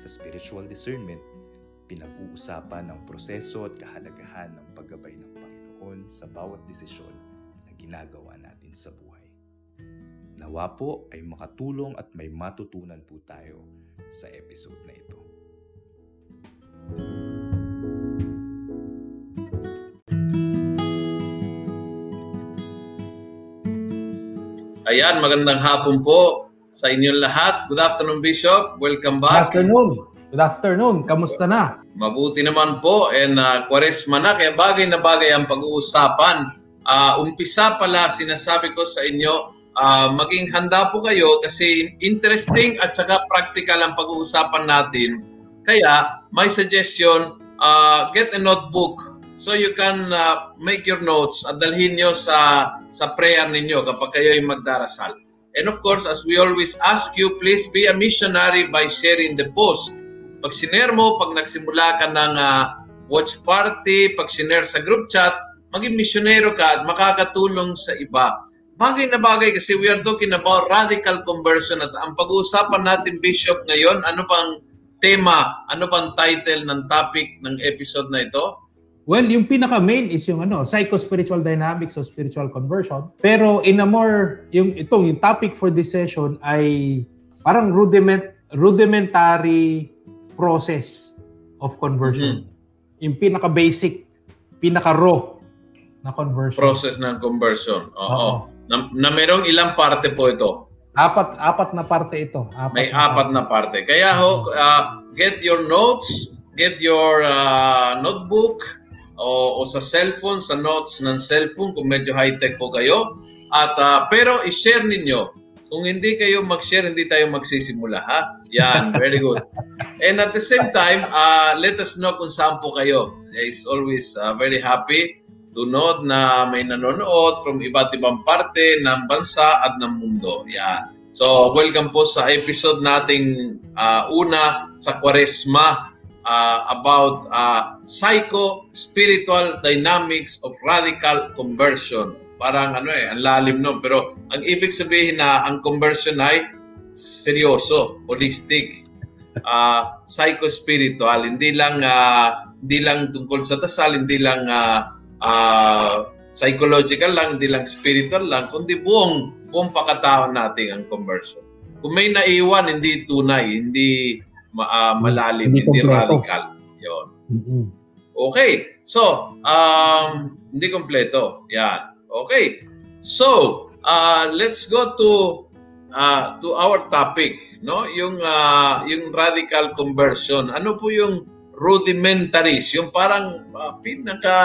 Sa spiritual discernment, pinag-uusapan ang proseso at kahalagahan ng paggabay ng Panginoon sa bawat desisyon na ginagawa natin sa buhay. Nawa po ay makatulong at may matutunan po tayo sa episode na ito. Ayan, magandang hapon po sa inyong lahat. Good afternoon, Bishop. Welcome Good back. afternoon. Good afternoon. Kamusta na? Mabuti naman po and uh, kwaresma na, kaya bagay na bagay ang pag-uusapan. Ah, umpisa pala, sinasabi ko sa inyo, ah, maging handa po kayo kasi interesting at saka practical ang pag-uusapan natin. Kaya, my suggestion, ah, get a notebook so you can uh, make your notes at dalhin nyo sa, sa prayer ninyo kapag kayo ay magdarasal. And of course, as we always ask you, please be a missionary by sharing the post. Pag sinare mo, pag nagsimula ka ng ah, watch party, pag sinare sa group chat, maging misyonero ka at makakatulong sa iba. Bagay na bagay kasi we are talking about radical conversion at ang pag-uusapan natin, Bishop, ngayon, ano bang tema, ano bang title ng topic ng episode na ito? Well, yung pinaka-main is yung ano, psycho-spiritual dynamics of spiritual conversion. Pero in a more, yung itong yung topic for this session ay parang rudiment, rudimentary process of conversion. Yung pinaka-basic, pinaka-raw na conversion. Process ng conversion. Oo. Oo. Na, na merong ilang parte po ito. Apat, apat na parte ito. Apat May apat na parte. Kaya ho, uh, get your notes, get your uh, notebook, o, o sa cellphone, sa notes ng cellphone kung medyo high-tech po kayo. At uh, pero i-share ninyo. Kung hindi kayo mag-share, hindi tayo magsisimula, ha? Yan, very good. And at the same time, uh, let us know kung saan po kayo. It's always uh, very happy to know na may nanonood from iba't ibang parte ng bansa at ng mundo. Yan. So, welcome po sa episode nating uh, una sa Kwaresma uh, about uh, psycho-spiritual dynamics of radical conversion. Parang ano eh, ang lalim no. Pero ang ibig sabihin na ang conversion ay seryoso, holistic, uh, psycho-spiritual. Hindi lang uh, hindi lang tungkol sa dasal, hindi lang uh, uh, psychological lang, hindi lang spiritual lang, kundi buong buong pakatao natin ang conversion. Kung may naiwan, hindi tunay, hindi ma- ah, malalim, Hindi hindi, radical. Yun. Okay. So, um, hindi kompleto. Yan. Okay. So, uh, let's go to uh, to our topic, no? Yung uh, yung radical conversion. Ano po yung rudimentaries? Yung parang uh, pinaka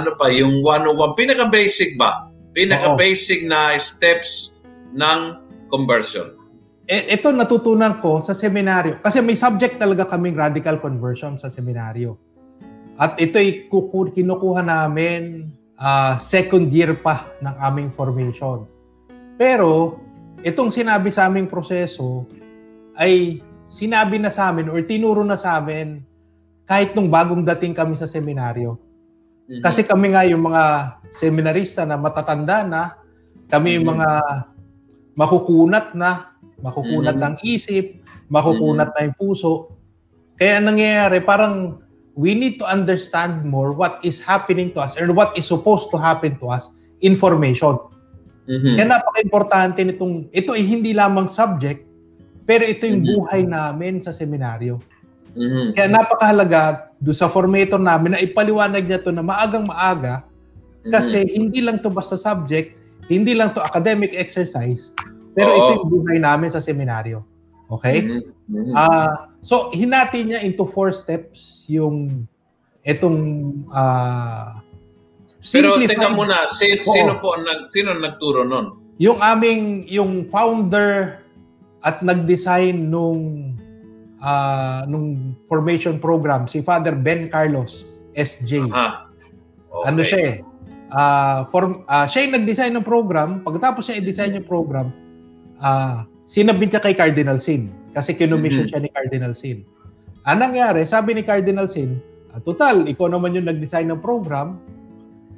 ano pa, yung 101, pinaka basic ba? Pinaka basic na steps ng conversion. E, ito natutunan ko sa seminaryo. Kasi may subject talaga kaming radical conversion sa seminaryo. At ito'y kinukuha namin ah, second year pa ng aming formation. Pero itong sinabi sa aming proseso ay sinabi na sa amin or tinuro na sa amin kahit nung bagong dating kami sa seminaryo. Mhm. Kasi kami nga yung mga seminarista na matatanda na, kami yung Mhm. mga makukunat na, makukunat Mhm. ng isip, makukunat na yung puso. Kaya ang nangyayari, parang we need to understand more what is happening to us or what is supposed to happen to us, information. Mhm. Kaya napaka-importante nitong, ito ay hindi lamang subject, pero ito yung Mhm. buhay namin sa seminaryo. Mhm. Kaya napakahalaga do sa formator namin na ipaliwanag niya to na maagang maaga kasi hindi lang to basta subject, hindi lang to academic exercise, pero Oo. ito yung buhay namin sa seminaryo. Okay? Mhm. Mhm. Ah, so hinati niya into four steps yung itong ah Pero teka muna, si, Oo. sino po ang nag sino nagturo nun? yung aming yung founder at nag-design nung ah, nung formation program, si Father Ben Carlos SJ. Ah, okay. Ano siya eh? Ah, form, ah, siya yung nag-design ng program. Pagkatapos siya i-design yung program, ah, sinabit niya kay Cardinal Sin. Kasi kinumission Mhm. siya ni Cardinal Sin. Anong nangyari? Sabi ni Cardinal Sin, ah, total, ikaw naman yung nag-design ng program,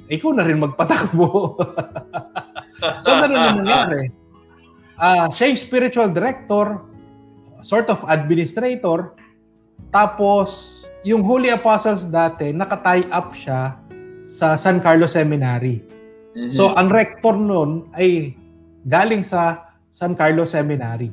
ikaw na rin magpatakbo. so, ganun yung nangyari. Ah, siya yung spiritual director, sort of administrator, tapos yung Holy Apostles dati, nakatie up siya sa San Carlos Seminary. Mhm. So, ang rector nun ay galing sa San Carlos Seminary.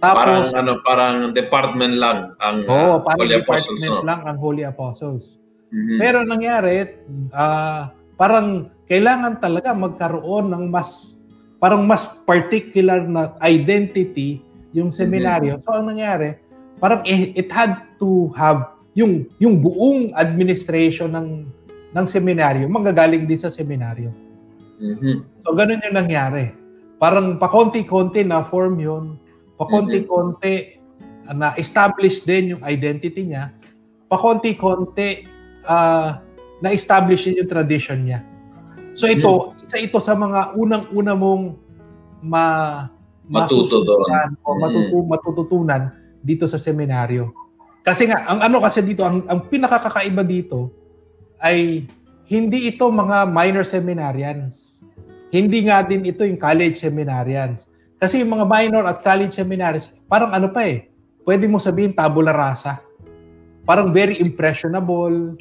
parang Tapos, ano, parang department lang ang oh, uh, parang Holy Apostles. department no? lang ang Holy Apostles. Mhm. Pero nangyari, ah, parang kailangan talaga magkaroon ng mas parang mas particular na identity yung seminaryo. So ang nangyari, parang it, it had to have yung yung buong administration ng ng seminaryo manggagaling din sa seminaryo. Mhm. So ganun yung nangyari. Parang pakonti-konti na form yun. Pakonti-konti na establish din yung identity niya. Pakonti-konti ah, na-establish din yung tradition niya. So ito, isa ito sa mga unang-una mong ma masusundan o Mm. matutu, matututunan dito sa seminaryo. Kasi nga, ang ano kasi dito, ang, ang pinakakakaiba dito ay hindi ito mga minor seminarians. Hindi nga din ito yung college seminarians. Kasi yung mga minor at college seminaries, parang ano pa eh, pwede mo sabihin tabula rasa. Parang very impressionable,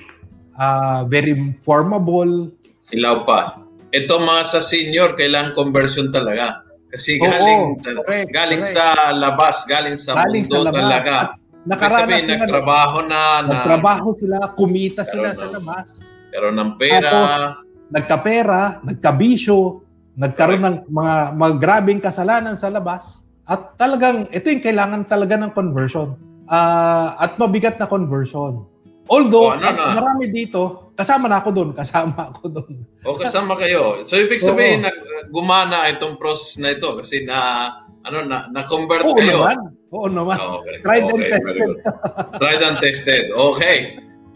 ah, very formable. Ilaw pa. Ito mga sa senior, kailangan conversion talaga. Kasi Oo, galing correct, galing correct. sa labas, galing sa Galing mundo sa labas. talaga. At Nakaranas sila, nagtrabaho na, na nagtrabaho sila, kumita sila Pero sa labas. pero ng pera. Nagkapera, nagkabisyo, nagkaroon ng mga, mga grabing kasalanan sa labas. At talagang, ito yung kailangan talaga ng conversion. Ah, at mabigat na conversion. Although, Oh, ano at na? marami dito, kasama na ako doon, kasama ako doon. O kasama kayo. So ibig sabihin nag gumana itong process na ito kasi na ano na na-convert Oo kayo. naman. Oo naman. Oh, okay. Tried and Okay, very tested. Tried and tested. Okay.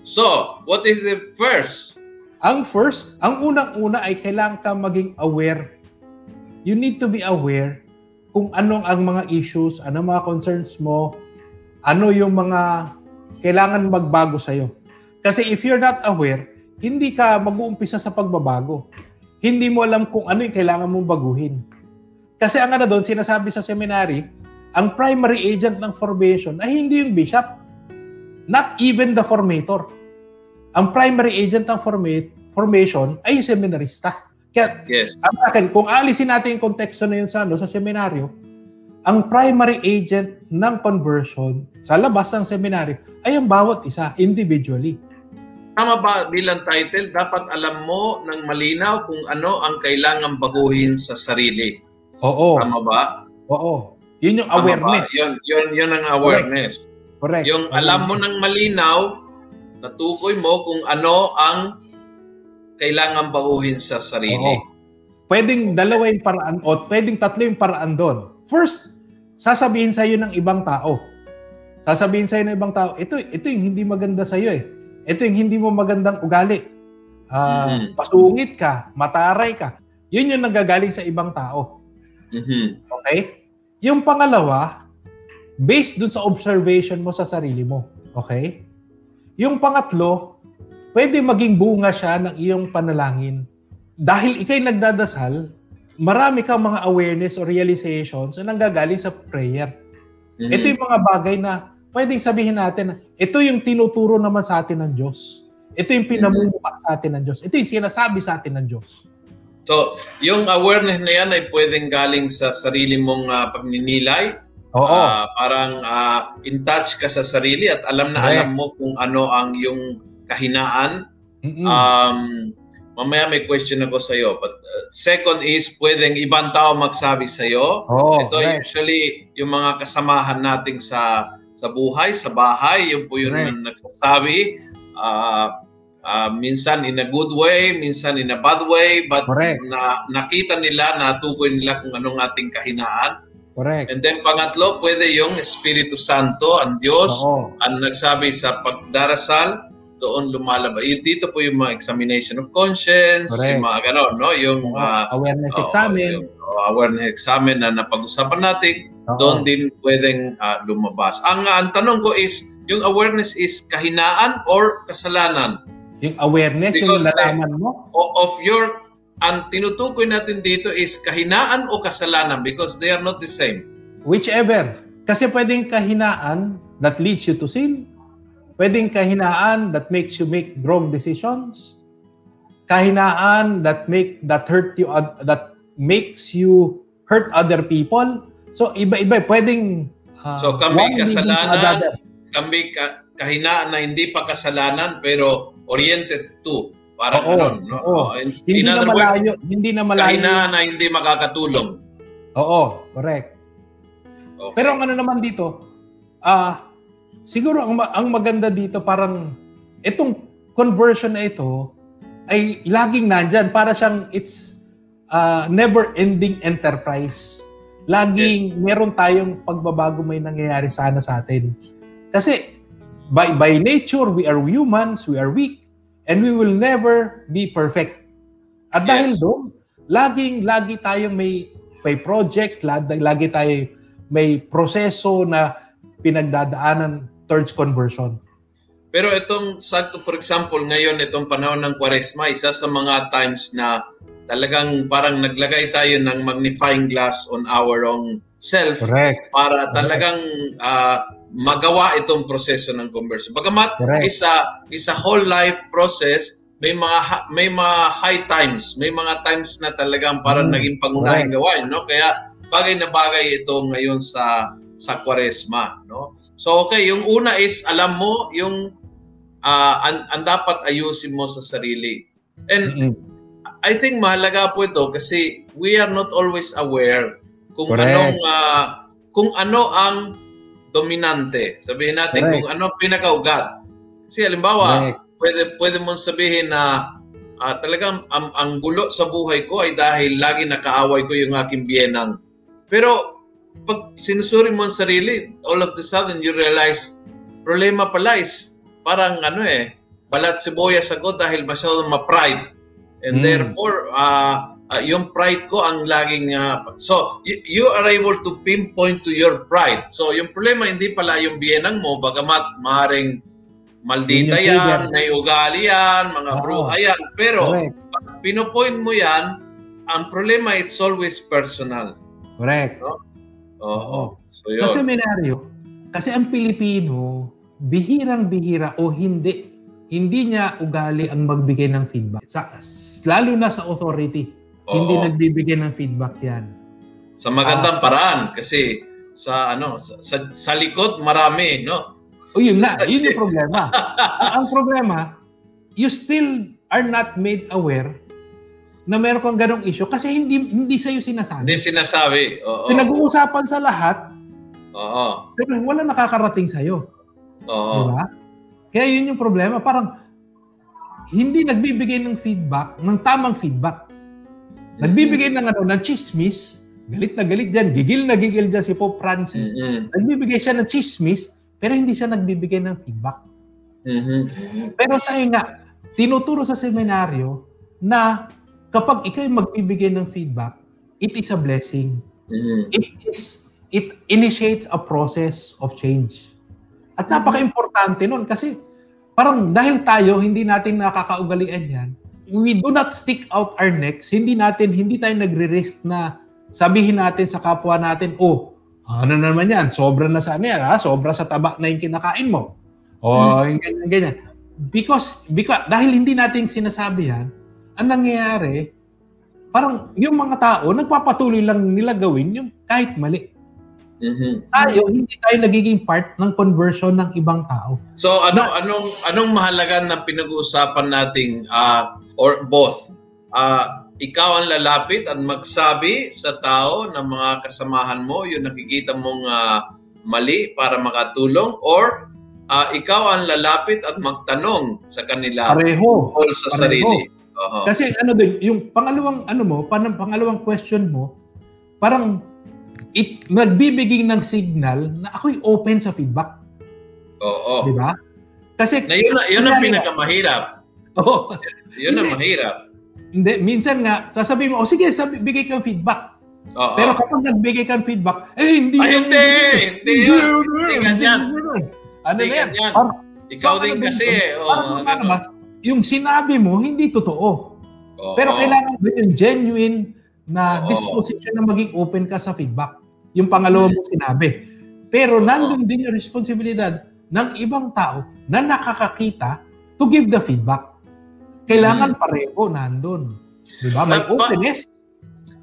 So, what is the first? Ang first, ang unang-una ay kailangan ka maging aware. You need to be aware kung anong ang mga issues, ano mga concerns mo, ano yung mga kailangan magbago sa'yo. Kasi if you're not aware, hindi ka mag-uumpisa sa pagbabago. Hindi mo alam kung ano yung kailangan mong baguhin. Kasi ang ano doon, sinasabi sa seminary, ang primary agent ng formation ay hindi yung bishop. Not even the formator ang primary agent ng format, formation ay yung seminarista. Kaya, Yes. ang akin, kung alisin natin yung konteksto na yun sa, ano, sa seminaryo, ang primary agent ng conversion sa labas ng seminaryo ay ang bawat isa, individually. Tama ba bilang title, dapat alam mo ng malinaw kung ano ang kailangan baguhin sa sarili. Oo, Tama ba? oo. Yun yung Tama awareness. Ba? Yun, yun, yun ang awareness. Correct. Yung alam mo ng malinaw, natukoy mo kung ano ang kailangan baguhin sa sarili. Oo. Pwedeng dalawa yung paraan o pwedeng tatlo yung paraan doon. First, sasabihin sa iyo ng ibang tao. Sasabihin sa iyo ng ibang tao, ito ito yung hindi maganda sa iyo eh. Ito yung hindi mo magandang ugali. Ah, Mhm. pasungit ka, mataray ka. Yun yung nanggagaling sa ibang tao. Mhm. Okay? Yung pangalawa, based dun sa observation mo sa sarili mo. Okay? Yung pangatlo, pwede maging bunga siya ng iyong panalangin. Dahil ikay nagdadasal, marami kang mga awareness o realizations na nanggagaling sa prayer. Mhm. Ito yung mga bagay na pwedeng sabihin natin, na ito yung tinuturo naman sa atin ng Diyos. Ito yung pinamumuka sa atin ng Diyos. Ito yung sinasabi sa atin ng Diyos. So, yung awareness na yan ay pwedeng galing sa sarili mong ah, pagninilay. Oo. Ah, parang ah, in touch ka sa sarili at alam na Correct. alam mo kung ano ang yung kahinaan. Mm-mm. Um, mamaya may question ako sa iyo. But uh, second is pwedeng ibang tao magsabi sa iyo. Oo, Ito correct. usually yung mga kasamahan nating sa sa buhay, sa bahay, yung po yun na nagsasabi. Ah, ah, minsan in a good way, minsan in a bad way, but Correct. na nakita nila, natukoy nila kung anong ating kahinaan. Correct. And then pangatlo, pwede yung Espiritu Santo, ang Diyos, Oo. ang nagsabi sa pagdarasal, doon lumalabas. Yung dito po yung mga examination of conscience, Correct. yung mga ganon, no? Yung ah, awareness oo, examen. yung, oh, awareness examen na napag-usapan natin, Oo. doon din pwedeng ah, lumabas. Ang, ang tanong ko is, yung awareness is kahinaan or kasalanan? Yung awareness, yung Because nalaman mo. Of your ang tinutukoy natin dito is kahinaan o kasalanan because they are not the same. Whichever. Kasi pwedeng kahinaan that leads you to sin. Pwedeng kahinaan that makes you make wrong decisions. Kahinaan that make that hurt you that makes you hurt other people. So iba-iba pwedeng ah, So, kami kasalanan. Kami ka, kahinaan na hindi pa kasalanan pero oriented to. Parang Oo, ganun. No? oo. In, Hindi in na other words, malayo, hindi na malayo. kahinaan na hindi makakatulong. Oo, correct. Okay. Pero ang ano naman dito, ah siguro ang, ang maganda dito parang itong conversion na ito ay laging nandyan para siyang it's ah, never ending enterprise. Laging meron tayong pagbabago may nangyayari sana sa atin. Kasi by by nature we are humans, we are weak and we will never be perfect. At dahil Yes. doon, laging lagi tayong may may project, lagi, lagi tayo may proseso na pinagdadaanan towards conversion. Pero itong, sakto for example, ngayon itong panahon ng Kwaresma, isa sa mga times na talagang parang naglagay tayo ng magnifying glass on our own self Correct. para talagang ah, magawa itong proseso ng conversion. Bagamat Correct. isa isa whole life process, may mga may mga high times, may mga times na talagang parang Mm, naging pangunahing gawain, no? Kaya bagay na bagay ito ngayon sa sa Kwaresma, no? So okay, yung una is alam mo yung ah, ang, ang dapat ayusin mo sa sarili. And Mm-mm. I think mahalaga po ito kasi we are not always aware kung Correct. anong ah, kung ano ang dominante. Sabihin natin Correct. kung ano ang pinakaugat. Kasi halimbawa, Correct. pwede pwede mong sabihin na ah, talagang ang, ang gulo sa buhay ko ay dahil lagi nakaaway ko yung aking biyenang. Pero pag sinusuri mo ang sarili, all of the sudden you realize problema pala is parang ano eh, balat sibuyas ako dahil masyadong ma-pride. And Mm. therefore, ah, ah, yung pride ko ang laging... ah, so, y- you are able to pinpoint to your pride. So, yung problema hindi pala yung biyenang mo, bagamat maaaring maldita yan, may ugali yan, mga Oo. bruha yan. Pero, Correct. pag pinopoint mo yan, ang problema, it's always personal. Correct. Oo. So, yun. Sa seminaryo, kasi ang Pilipino, bihirang-bihira o hindi, hindi niya ugali ang magbigay ng feedback. Sa, lalo na sa authority, hindi Oo. nagbibigay ng feedback yan. sa magandang paraan kasi sa ano sa, sa, sa likod marami no O yun na, yun yung problema. ang ang problema, you still are not made aware na meron kang ganong issue kasi hindi hindi sa'yo sinasabi. hindi sinasabi oo Pinag-uusapan sa lahat, oo pero wala nakakarating sa'yo. oo Di ba? Kaya yun yung problema. Parang hindi nagbibigay ng feedback, ng tamang feedback. Nagbibigay ng ano, ng chismis. Galit na galit dyan. Gigil na gigil dyan si Pope Francis. Mhm. Nagbibigay siya ng chismis, pero hindi siya nagbibigay ng feedback. Mhm. Mhm. Pero tayo nga, tinuturo sa seminaryo na kapag ikaw magbibigay ng feedback, it is a blessing. Mhm. It is, it initiates a process of change. At napaka-importante nun kasi parang dahil tayo hindi natin nakakaugalian yan, we do not stick out our necks, hindi natin, hindi tayo nagre-risk na sabihin natin sa kapwa natin, oh, ano naman yan, sobra na sa ano yan, ha? sobra sa taba na yung kinakain mo. O, yung ganyan, ganyan. Because, because, dahil hindi natin sinasabi yan, ang nangyayari, parang yung mga tao, nagpapatuloy lang nila gawin yung kahit mali. Mhm. Tayo, hindi tayo nagiging part ng conversion ng ibang tao. So ano anong anong mahalaga na pinag-uusapan nating ah, or both Ah, ikaw ang lalapit at magsabi sa tao ng mga kasamahan mo yung nakikita mong ah, mali para makatulong or ah, ikaw ang lalapit at magtanong sa kanila Pareho. tungkol sa Pareho. sarili. Oo. Kasi ano din, yung pangalawang ano mo, pan- pangalawang question mo, parang it nagbibigay ng signal na ako'y open sa feedback. Oo. Di ba? Kasi, Na yun, na- yun ang pinakamahirap. oh, Yun ang Hindi. mahirap. hindi, minsan nga, sasabihin mo, oh sige, sabi, bigay kang feedback. Oo. Pero kapag nagbigay kang feedback, eh, hindi. Ay, yun, hindi! Hindi yun! Hindi ganyan. Ano Hindi na yan? Ikaw din ano kasi eh. Oo, ganun. lumalabas, yung sinabi mo, hindi totoo. Oo. Pero kailangan doon yung genuine na Oo. disposition na maging open ka sa feedback. Yung pangalawa mo sinabi. Pero nandun din yung responsibilidad ng ibang tao na nakakakita to give the feedback. Kailangan pareho nandun. Di ba? May openness.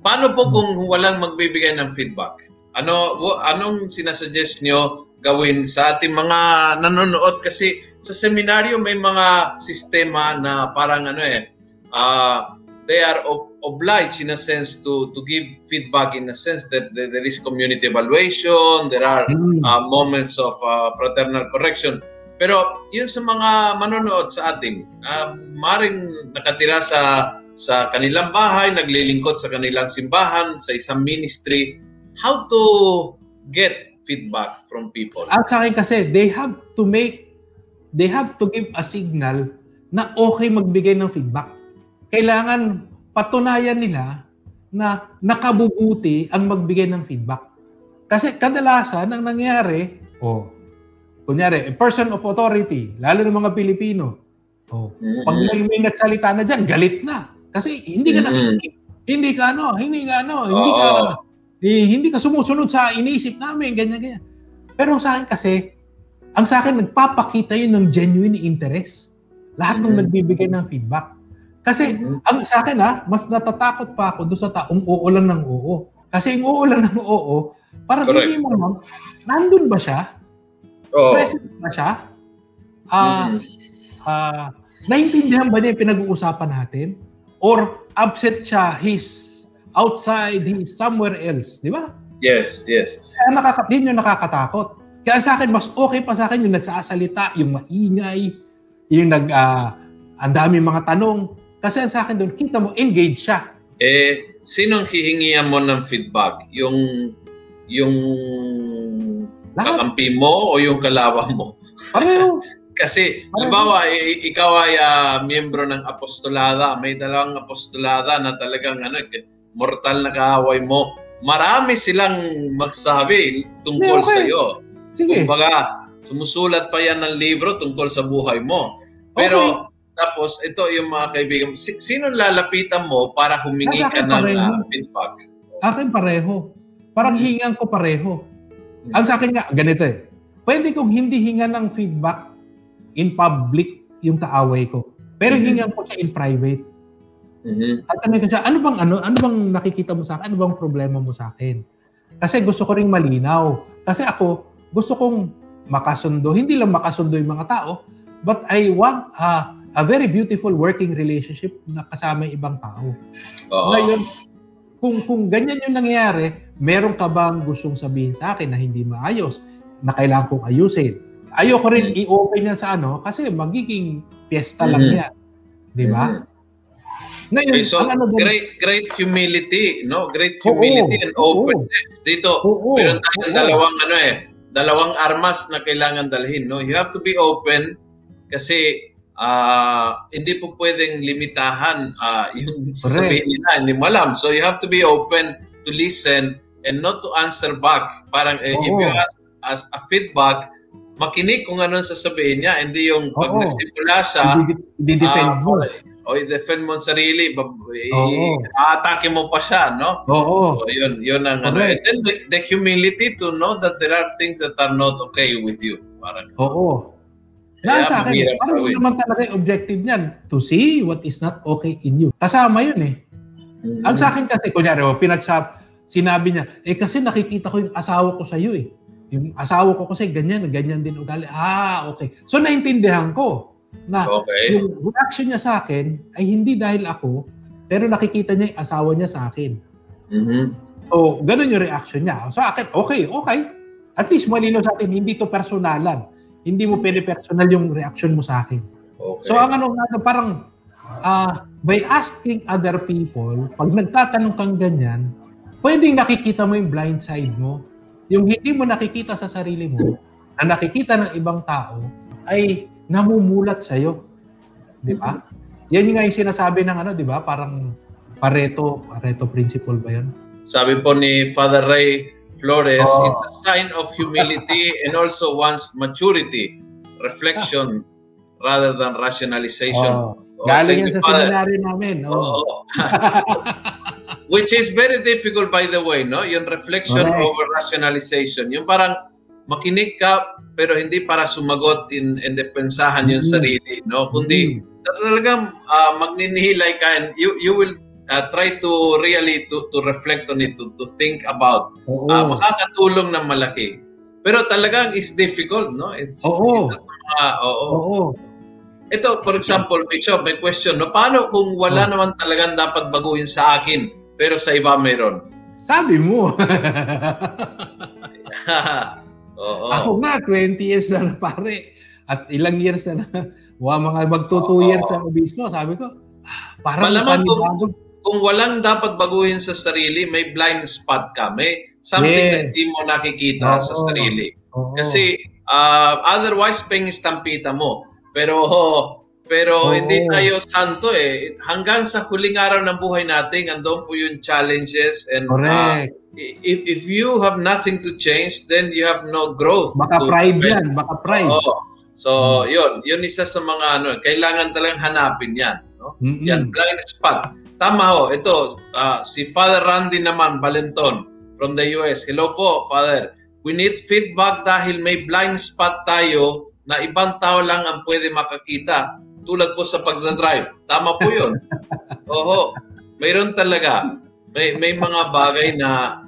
Paano po kung walang magbibigay ng feedback? Ano anong sinasuggest nyo gawin sa ating mga nanonood kasi sa seminaryo may mga sistema na parang ano eh ah, they are ob- obliged in a sense to to give feedback in a sense that, that there is community evaluation there are Mm. uh, moments of uh, fraternal correction. Pero yun sa mga manonood sa atin, uh, maring nakatira sa sa kanilang bahay, naglilingkod sa kanilang simbahan, sa isang ministry, how to get feedback from people. At sa akin kasi, they have to make, they have to give a signal na okay magbigay ng feedback. Kailangan patunayan nila na nakabubuti ang magbigay ng feedback. Kasi kadalasan ang nangyari, oh, kunyari, a person of authority, lalo ng mga Pilipino, oh, pag may, may nagsalita na dyan, galit na. Kasi hindi ka Mhm. nakikinig. Hindi ka ano, hindi ka ano, hindi ka eh, hindi ka sumusunod sa inisip namin, ganyan ganyan. Pero sa akin kasi, ang sa akin nagpapakita yun ng genuine interest. Lahat ng Mhm. nagbibigay ng feedback. Kasi Mhm. ang sa akin ha, mas natatakot pa ako doon sa taong oo lang ng oo. Kasi yung oo lang ng oo, parang Correct. hindi mo ma'am, nandun ba siya? Oo. Present ba siya? Ah, Mhm. ah, naintindihan ba niya yung pinag-uusapan natin? Or absent siya, he's outside, he's somewhere else, di ba? Yes, yes. Kaya nakaka, din yung nakakatakot. Kaya sa akin, mas okay pa sa akin yung nagsasalita, yung maingay, yung nag, ah, ang dami mga tanong. Kasi ang sa akin doon, kita mo, engaged siya. Eh, sinong hihingihan mo ng feedback? Yung yung Lahat, kakampi mo o yung kalaban mo? pareho. Kasi, halimbawa, ikaw ay ah, miyembro ng apostolada, may dalawang apostolada na talagang ano, mortal na kaaway mo. Marami silang magsabi tungkol Okay. sa iyo. Sige. Kumbaga, sumusulat pa yan ng libro tungkol sa buhay mo. Pero, tapos, ito yung mga kaibigan, si- sino lalapitan mo para humingi ka ng pareho. ah, feedback? Akin pareho. Parang Hmm. hingan ko pareho. Ang sa akin nga, ganito eh. Pwede kong hindi hingan ng feedback in public yung kaaway ko. Pero Mhm. hingan ko siya in private. Mhm. At tanong ko siya, ano bang ano, ano bang nakikita mo sa akin? Ano bang problema mo sa akin? Kasi gusto ko ring malinaw. Kasi ako, gusto kong makasundo, hindi lang makasundo yung mga tao, but I want a, a very beautiful working relationship na kasama yung ibang tao. Oo. Ngayon, kung kung ganyan yung nangyayari, meron ka bang gustong sabihin sa akin na hindi maayos, na kailangan kong ayusin? Ayoko rin Mm. i-open yan sa ano, kasi magiging piyesta lang Mhm. yan. Di ba? Mhm. Ngayon, Okay, so ang ano doon- great great humility, no? Great Oo, humility and oo. openness. Dito, Oo, meron tayong oo. dalawang ano eh, dalawang armas na kailangan dalhin, no? You have to be open kasi ah hindi po pwedeng limitahan ah, yung sasabihin nila, hindi mo alam. So you have to be open to listen and not to answer back. Parang eh, if you ask as a feedback, makinig kung anong sasabihin niya, hindi yung pag Oo. nagsimula siya, di-defend Ah, mo. o i-defend mo sarili, bab- i- Oo. aatake mo pa siya, no? Oo. So, yun, yun ang ano. And then the, the humility to know that there are things that are not okay with you. Parang, Oo. Na sa akin, mahirap parang yun naman talaga yung objective niyan. To see what is not okay in you. Kasama yun eh. Ang sa akin kasi, kunyari, oh, pinagsap, sinabi niya, eh kasi nakikita ko yung asawa ko sa iyo eh. Yung asawa ko kasi ganyan, ganyan din ugali. Ah, okay. So naintindihan ko na okay. yung reaction niya sa akin ay hindi dahil ako, pero nakikita niya yung asawa niya sa akin. Mhm. So, ganun yung reaction niya. Sa akin, okay, okay. At least malino sa atin, hindi to personalan. Hindi mo pene-personal yung reaction mo sa akin. Okay. So, ang ano, ano, parang, ah, by asking other people, pag nagtatanong kang ganyan, pwedeng nakikita mo yung blind side mo. Yung hindi mo nakikita sa sarili mo, na nakikita ng ibang tao, ay namumulat sa'yo. Di ba? Yan nga yung sinasabi ng ano, di ba? Parang Pareto, Pareto principle ba yun? Sabi po ni Father Ray Flores, Oh. it's a sign of humility and also one's maturity, reflection, rather than rationalization. Oh. Oh, Galing yan sa Father. seminary namin. Oh. Oo. Which is very difficult by the way, no? Yung reflection Correct. over rationalization. Yung parang makinig ka pero hindi para sumagot in in depensahan yung Mm. sarili, no? Kundi talagang uh, magninihilay ka and you you will uh, try to really to to reflect on it to, to think about Oo. uh, makakatulong ng malaki. Pero talagang is difficult, no? It's, Oo. isa sa mga, oo. Oo. Ito, for example, Bishop, may question, no? Paano kung wala Oh. naman talagang dapat baguhin sa akin, pero sa iba meron? Sabi mo. Oo. Ako nga, 20 years na na pare. At ilang years na na. Wa mga magto 2 Oo. years na obispo. Sabi ko, ah, parang Malamang kung-. Kung walang dapat baguhin sa sarili, may blind spot ka. May something Yes. na hindi mo nakikita sa Oo. sarili. Oo. Kasi uh, otherwise pengistampita mo. Pero pero Oo. hindi tayo santo eh. Hanggang sa huling araw ng buhay natin, andun po yung challenges and uh, Correct. if, if you have nothing to change, then you have no growth. baka to pride develop. yan. Baka pride. Oo. So, yun. Yun isa sa mga ano, kailangan talagang hanapin yan. No? Mm-mm. Yan, blind spot. Tama ho. Ito, ah, si Father Randy naman, Valenton, from the US. Hello po, Father. We need feedback dahil may blind spot tayo na ibang tao lang ang pwede makakita. Tulad po sa pagdadrive. Tama po yun. Oho. Mayroon talaga. May, may mga bagay na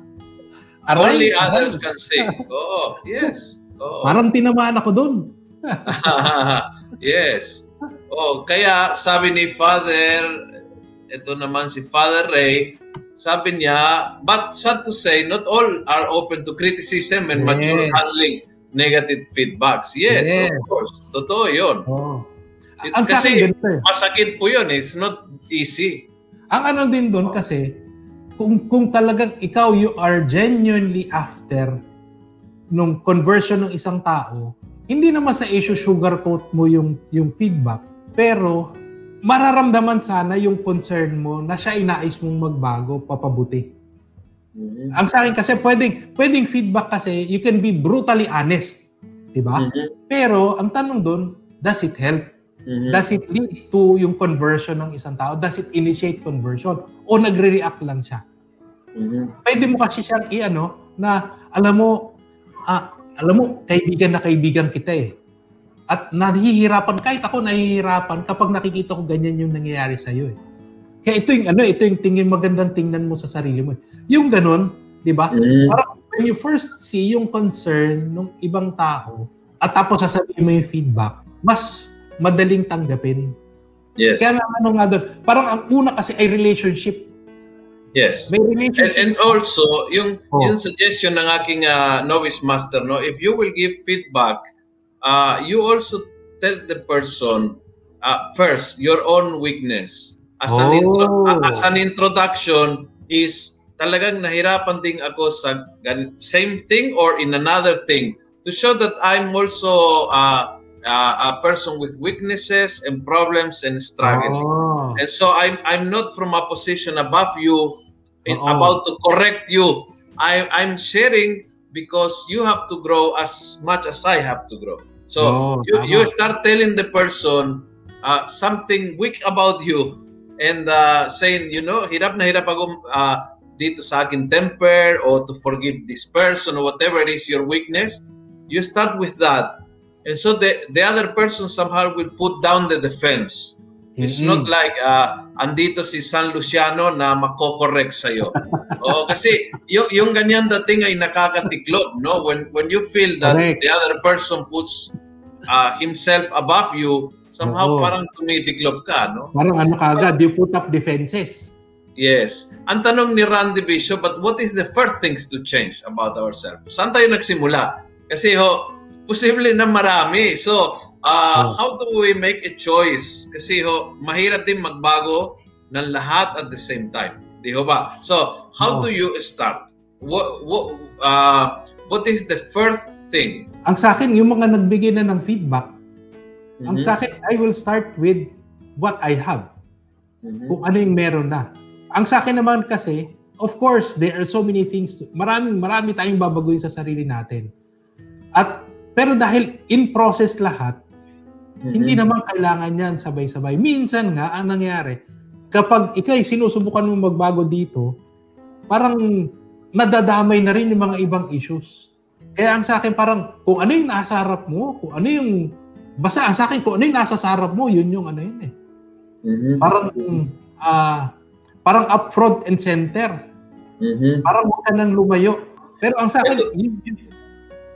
Aray, only others can see. Oo. Yes. Oo. Parang tinamaan ako doon. yes. Oh, kaya sabi ni Father, ito naman si Father Ray, sabi niya, but sad to say, not all are open to criticism and mature Yes. handling negative feedbacks. Yes, Yes. of course. Totoo yun. Oo. It- Ang akin kasi eh. masakit po yun. It's not easy. Ang ano din doon kasi, kung, kung talagang ikaw, you are genuinely after nung conversion ng isang tao, hindi naman sa issue sugarcoat mo yung, yung feedback, pero mararamdaman sana yung concern mo na siya inais mong magbago, papabuti. Mhm. Ang sa akin kasi, pwedeng, pwedeng feedback kasi, you can be brutally honest. Diba? Mhm. Pero, ang tanong doon, does it help? Mhm. Does it lead to yung conversion ng isang tao? Does it initiate conversion? O nagre-react lang siya? Mhm. Pwede mo kasi siyang i-ano na alam mo, ah, alam mo, kaibigan na kaibigan kita eh. At nahihirapan, kahit ako nahihirapan kapag nakikita ko ganyan yung nangyayari sa'yo eh. Kaya ito yung ano, ito yung tingin magandang tingnan mo sa sarili mo. eh. Yung ganun, di ba? Mhm. Parang when you first see yung concern ng ibang tao at tapos sasabihin mo yung feedback, mas madaling tanggapin. Yes. Kaya nga ano nga doon, parang ang una kasi ay relationship. Yes. May And, relationship. and also, yung Oh. yung suggestion ng aking uh, novice master, no, if you will give feedback, uh, you also tell the person uh, first your own weakness. As an intro, Oh. uh, as an introduction is talagang nahirapan din ako sa same thing or in another thing to show that I'm also uh, uh, a person with weaknesses and problems and struggling. Oh. And so I'm I'm not from a position above you in Oo. about to correct you. I I'm sharing because you have to grow as much as I have to grow. So Oo, you tama. you start telling the person uh, something weak about you and uh, saying, you know, hirap na hirap ako uh, dito sa akin temper or to forgive this person or whatever it is your weakness. You start with that. And so the, the other person somehow will put down the defense. It's Mm-mm. not like uh, andito si San Luciano na mako-correct sa iyo. Oo, kasi yung yung ganyan dating ay nakakatiklop, no? When when you feel that Correct. the other person puts uh, himself above you, somehow Oo. parang tumitiklop ka, no? Parang ano kagad, you put up defenses. Yes. Ang tanong ni Randy Bishop, but what is the first things to change about ourselves? Saan tayo nagsimula? Kasi ho, posible na marami. So, uh, Oh. how do we make a choice? Kasi ho, mahirap din magbago ng lahat at the same time. Di ho ba? So, how Oo. do you start? What what uh, what is the first thing? Ang sa akin, yung mga nagbigay na ng feedback, ang Mhm. sa akin, I will start with what I have. Mhm. Kung ano yung meron na. Ang sa akin naman kasi, of course, there are so many things. Maraming, marami tayong babaguhin sa sarili natin. At, pero dahil in process lahat, Mhm. hindi naman kailangan yan sabay-sabay. Minsan nga, ang nangyari, kapag ikay sinusubukan mo magbago dito, parang nadadamay na rin yung mga ibang issues. Kaya ang sa akin parang kung ano yung nasa harap mo, kung ano yung basta ang sa akin kung ano yung nasa sa harap mo, yun yung ano yun eh. Mhm. Parang ah parang up front and center. Mhm. Parang huwag ka nang lumayo. Pero ang sa akin, Ito- yun, yun,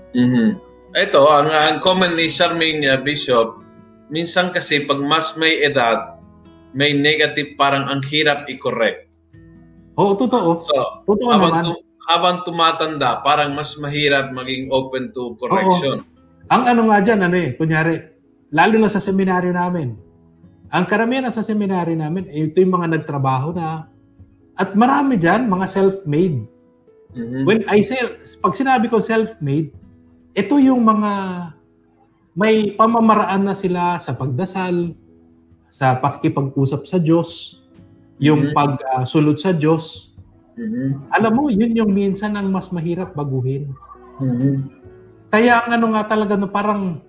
Mhm. Ito, ang, ang comment ni Charmaine uh, Bishop, minsan kasi pag mas may edad, may negative parang ang hirap i-correct. Oo, totoo. So, Totoo naman. habang, tum- habang tumatanda, parang mas mahirap maging open to correction. Ang ano nga dyan, ano eh, kunyari, lalo na sa seminaryo namin, ang karamihan sa seminaryo namin, eh, ito yung mga nagtrabaho na, at marami dyan, mga self-made. Mhm. When I say, pag sinabi ko self-made, ito yung mga may pamamaraan na sila sa pagdasal, sa pakikipag-usap sa Diyos, yung Mhm. pagsunod sa Diyos. Mhm. Alam mo, yun yung minsan ang mas mahirap baguhin. Mhm. Kaya ang ano nga talaga no parang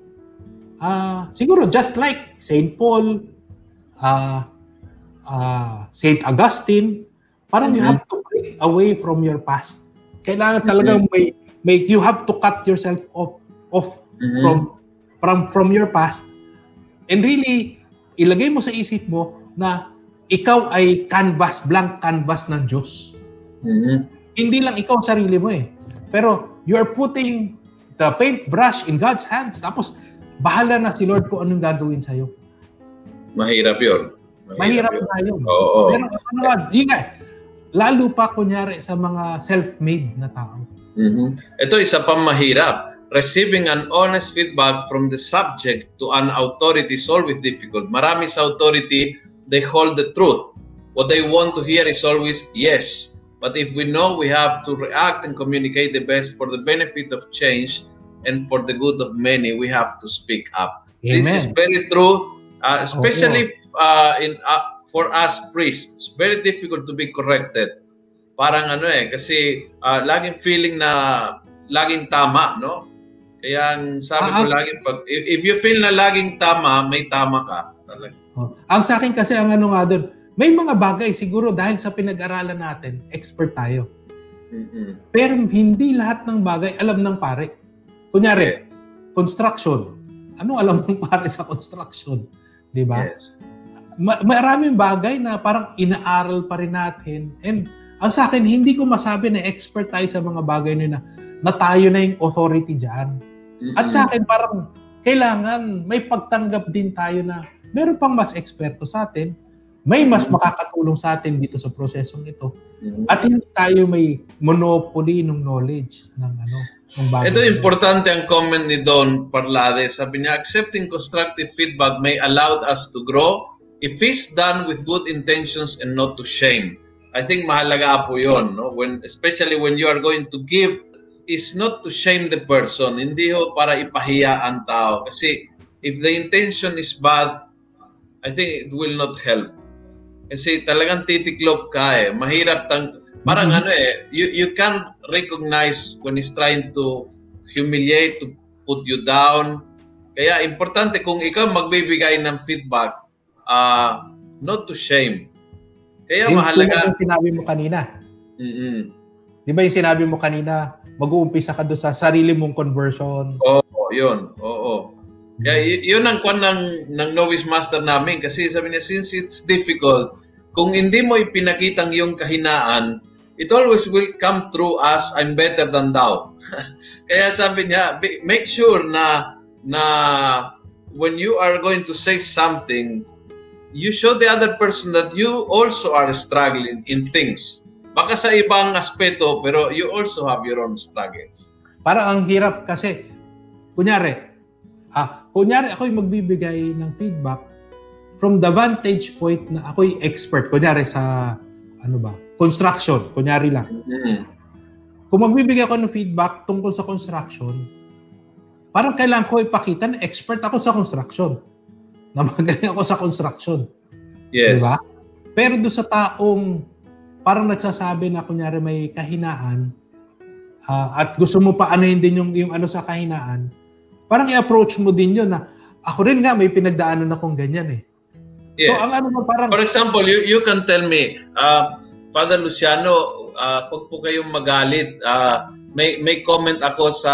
ah siguro just like St. Paul, ah ah St. Augustine, parang you Mhm. have to break away from your past. Kailangan talagang may may you have to cut yourself off off Mhm. from from from your past and really ilagay mo sa isip mo na ikaw ay canvas, blank canvas ng Diyos Mhm. hindi lang ikaw ang sarili mo eh. Pero you are putting the paintbrush in God's hands. Tapos, bahala na si Lord kung anong gagawin sa'yo. Mahirap yun. Mahirap yun. na yun. Oo. Pero ano yun nga, lalo pa kunyari sa mga self-made na tao. Mhm. Ito isa pang mahirap. Receiving an honest feedback from the subject to an authority is always difficult. Marami sa authority, they hold the truth. What they want to hear is always yes. But if we know we have to react and communicate the best for the benefit of change and for the good of many, we have to speak up. This is Amen. very true, uh, especially uh, in uh, for us priests. Very difficult to be corrected. Parang ano eh, kasi uh, laging feeling na laging tama, no? Kaya ang sabi ko Ah, ah. lagi pag if you feel na laging tama, may tama ka talaga. Oh. Ang sa akin kasi ang ano nga doon, may mga bagay siguro dahil sa pinag-aralan natin, expert tayo. Mhm. Pero hindi lahat ng bagay alam ng pare. Kunyari, construction. Ano alam ng pare sa construction? Di ba? Yes. ma- maraming bagay na parang inaaral pa rin natin. And ang sa akin, hindi ko masabi na expert tayo sa mga bagay na, na tayo na yung authority dyan. At sa akin, parang kailangan may pagtanggap din tayo na meron pang mas eksperto sa atin, may mas makakatulong sa atin dito sa prosesong ito. At hindi tayo may monopoly ng knowledge ng ano, ng bagay. Ito importante ang comment ni Don Parlade. Sabi niya, accepting constructive feedback may allow us to grow if it's done with good intentions and not to shame. I think mahalaga po yon, no? When especially when you are going to give is not to shame the person, hindi ho para ipahiya ang tao kasi if the intention is bad, I think it will not help. Kasi talagang titiklop ka eh. Mahirap tang parang Mhm. ano eh, you you can't recognize when he's trying to humiliate, to put you down. Kaya importante kung ikaw magbibigay ng feedback, ah not to shame. Kaya Yung mahalaga. tulad ng sinabi mo kanina. Mm-mm. Di ba yung sinabi mo kanina, mag-uumpisa ka doon sa sarili mong conversion. Oo, yun. Oo. Kaya y- yun ang kwan ng, ng novice master namin kasi sabi niya, since it's difficult, kung hindi mo ipinakitang yung kahinaan, it always will come through as I'm better than thou. Kaya sabi niya, "Be- make sure na na when you are going to say something, you show the other person that you also are struggling in things. Baka sa ibang aspeto, pero you also have your own struggles. Parang ang hirap kasi, kunyari, ah, kunyari ako'y magbibigay ng feedback from the vantage point na ako'y expert. Kunyari sa, ano ba, construction, kunyari lang. Mm. Kung magbibigay ako ng feedback tungkol sa construction, parang kailangan ko ipakita na expert ako sa construction. Na magaling ako sa construction. Yes. Di ba? Pero doon sa taong parang nagsasabi na kunyari may kahinaan ah, at gusto mo pa anuhin din yung, yung ano sa kahinaan, parang i-approach mo din yun na ako rin nga may pinagdaanan akong ganyan eh. Yes. So ang ano mo parang For example, you you can tell me, uh, Father Luciano, uh, pag po kayong magalit, uh, may may comment ako sa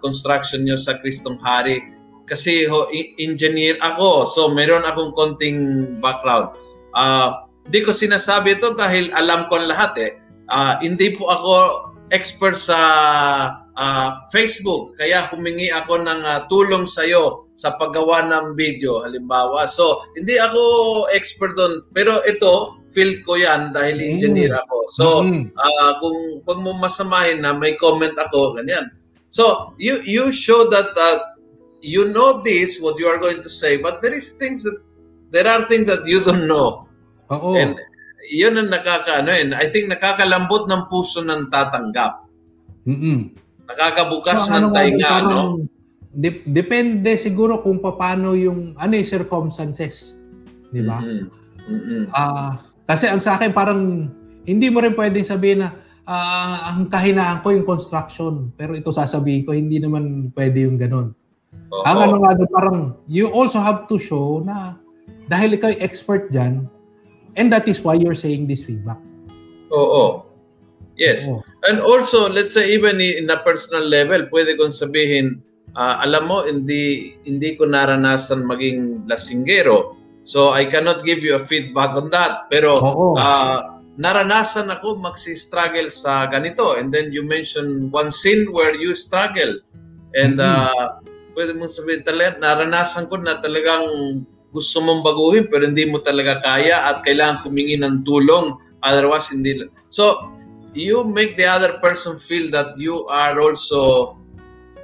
construction nyo sa Kristong Hari kasi ho, engineer ako. So meron akong konting background. Uh, hindi ko sinasabi ito dahil alam ko ang lahat eh. Uh, hindi po ako expert sa uh, Facebook kaya humingi ako ng uh, tulong sa iyo sa paggawa ng video halimbawa. So, hindi ako expert doon pero ito field ko 'yan dahil Mm. engineer ako. So, ah, kung pag mo masamahin na may comment ako ganyan. So, you you show that uh, you know this what you are going to say but there is things that there are things that you don't know. Oo. And yun ang nakakaano eh. I think nakakalambot ng puso ng tatanggap. Mm-mm. Nakakabukas So, ng ano nga, tainga, parang no? dep- depende siguro kung paano yung ano yung circumstances, di ba? Mhm. Ah, kasi ang sa akin parang hindi mo rin pwedeng sabihin na ah, ang kahinaan ko yung construction, pero ito sasabihin ko hindi naman pwede yung ganun. Oo. Ang ano nga doon, parang you also have to show na dahil ikaw yung expert diyan and that is why you're saying this feedback. Oo. Yes. Oo. And also, let's say even in a personal level, pwede kong sabihin, ah, alam mo, hindi hindi ko naranasan maging lasinggero. So I cannot give you a feedback on that. Pero Oo. ah, naranasan ako magsi-struggle sa ganito. And then you mention one scene where you struggle. And Mhm. ah, pwede mong sabihin talaga, naranasan ko na talagang gusto mong baguhin pero hindi mo talaga kaya at kailangan kumingi ng tulong. Otherwise, hindi. So, you make the other person feel that you are also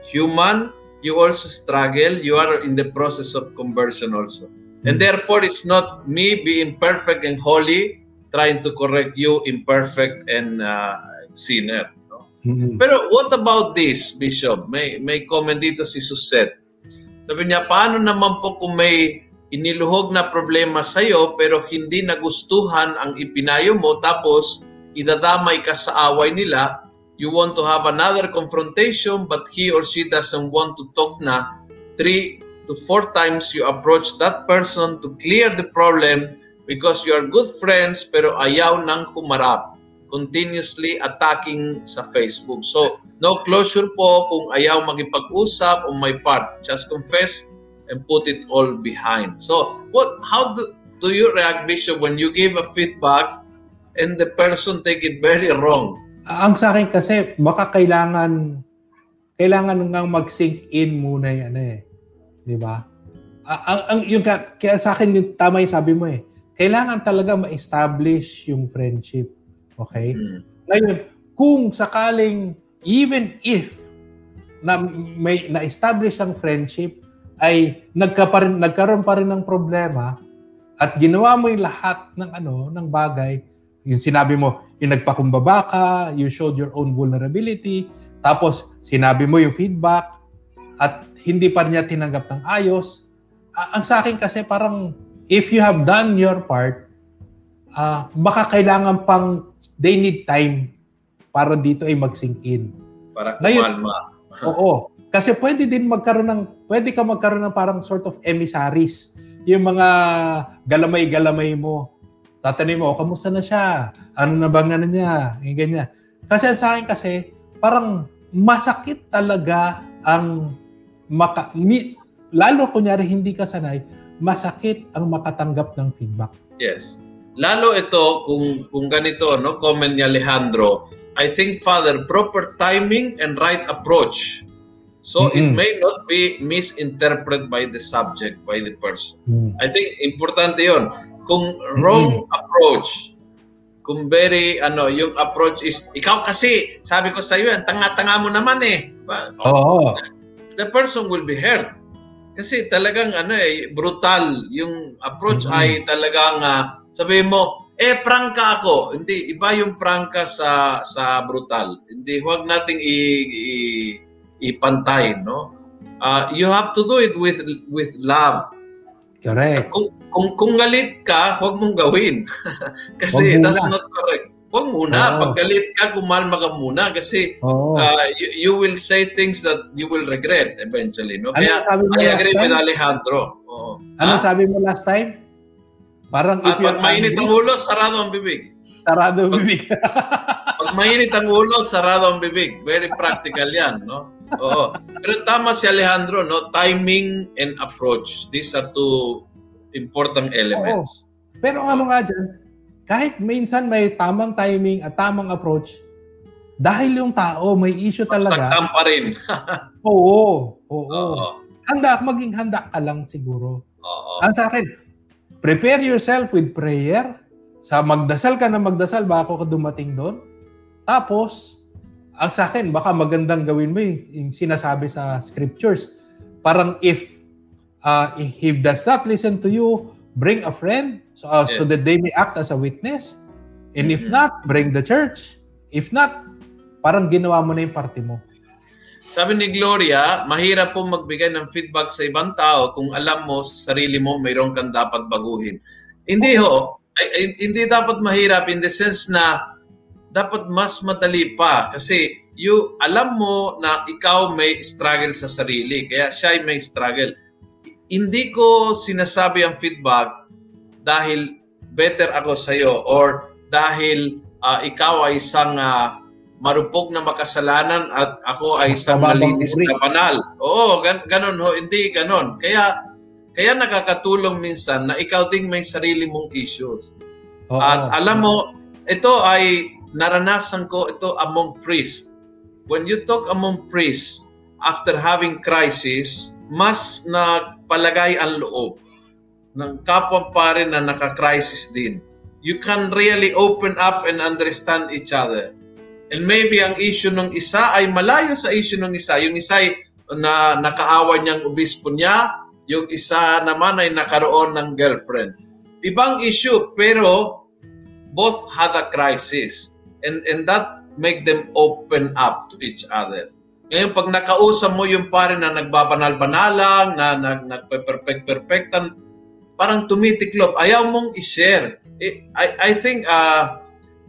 human, you also struggle, you are in the process of conversion also. And Mm. therefore, it's not me being perfect and holy trying to correct you imperfect and uh, sinner. No? Mm-mm. Pero what about this, Bishop? May, may comment dito si Suset. Sabi niya, paano naman po kung may iniluhog na problema sa'yo pero hindi nagustuhan ang ipinayo mo tapos idadamay ka sa away nila, you want to have another confrontation but he or she doesn't want to talk na, three to four times you approach that person to clear the problem because you are good friends pero ayaw nang kumarap continuously attacking sa Facebook. So, no closure po kung ayaw makipag-usap on my part. Just confess and put it all behind. So, what how do, do you react, Bishop, when you give a feedback and the person take it very wrong? Ang sa akin kasi baka kailangan kailangan ngang mag-sink in muna ano eh. 'Di ba? Ang, ang yung ka- kaya sa akin yung tama yung sabi mo eh. Kailangan talaga ma-establish yung friendship. Okay? Mm. Ngayon, kung sakaling even if na may na-establish ang friendship ay nagka pa rin, nagkaroon pa rin ng problema at ginawa mo yung lahat ng ano ng bagay yung sinabi mo yung nagpakumbaba ka you showed your own vulnerability tapos sinabi mo yung feedback at hindi pa niya tinanggap ng ayos A- ang sa akin kasi parang if you have done your part ah baka kailangan pang they need time para dito ay mag-sink in. Para Ngayon- kumalma. Oo. Kasi pwede din magkaroon ng, pwede ka magkaroon ng parang sort of emissaries. Yung mga galamay-galamay mo. Tatanungin mo, "O, kamusta na siya? Ano na bang ano niya? Yung ganyan. Kasi sa akin kasi, parang masakit talaga ang maka, mi, lalo kunyari hindi ka sanay, masakit ang makatanggap ng feedback. Yes. Lalo ito kung kung ganito no comment ni Alejandro, I think father proper timing and right approach. So it Mm-mm. may not be misinterpreted by the subject by the person. Hmm. I think importante 'yon. Kung wrong approach, kung very ano, yung approach is ikaw kasi sabi ko sa iyo, ang tanga-tanga mo naman eh. Ba- Oo. the person will be hurt. Kasi talagang ano eh, brutal. Yung approach Mhm. ay talagang ah, sabihin mo, eh prangka ako. Hindi iba yung prangka sa sa brutal. Hindi huwag nating i, i ipantay, no? Uh, you have to do it with with love. Correct. Kung kung, kung galit ka, huwag mong gawin. kasi that's not correct. Huwag muna. Oh. Pag galit ka, kumalma ka muna kasi oh. uh, you, you will say things that you will regret eventually. No? Kaya ano I agree with Alejandro. Oh. Ano ha? sabi mo last time? Parang if pag mainit ang ulo, sarado ang bibig. Sarado ang bibig. pag mainit ang ulo, sarado ang bibig. Very practical yan, no? Oo. Pero tama si Alejandro, no? Timing and approach. These are two important elements. Oo. Pero ano nga dyan, kahit minsan may tamang timing at tamang approach, dahil yung tao may issue talaga. Magsagtam pa rin. oo, oo. Oo. Handa, maging handa ka lang siguro. Oo. Ang sa akin, prepare yourself with prayer. Sa magdasal ka na magdasal bago ka dumating doon. Tapos, ang sa akin, baka magandang gawin mo yung, yung sinasabi sa scriptures. Parang if uh, if he does not listen to you, bring a friend so, uh, yes. so that they may act as a witness. And mm-hmm. if not, bring the church. If not, parang ginawa mo na yung party mo. Sabi ni Gloria, mahirap po magbigay ng feedback sa ibang tao kung alam mo sa sarili mo mayroon kang dapat baguhin. Hindi ho, ay, hindi dapat mahirap in the sense na dapat mas madali pa kasi you alam mo na ikaw may struggle sa sarili kaya siya ay may struggle hindi ko sinasabi ang feedback dahil better ako sa iyo or dahil uh, ikaw ay isang uh, marupok na makasalanan at ako ay isang malinis na banal. Oo, gan- ganun ho, hindi ganun. Kaya kaya nakakatulong minsan na ikaw ding may sarili mong issues. Oo. At alam mo, ito ay naranasan ko ito among priests. When you talk among priests, after having crisis, mas na palagay ang loob ng kapwa pa rin na naka-crisis din. You can really open up and understand each other. And maybe ang issue ng isa ay malayo sa issue ng isa. Yung isa ay na nakaawa niyang obispo niya, yung isa naman ay nakaroon ng girlfriend. Ibang issue, pero both had a crisis. And, and that make them open up to each other. Ngayon, pag nakausap mo yung pare na nagbabanal-banalang, na nagpe-perfect-perfectan, parang tumitiklop, ayaw mong i-share. I, I think uh,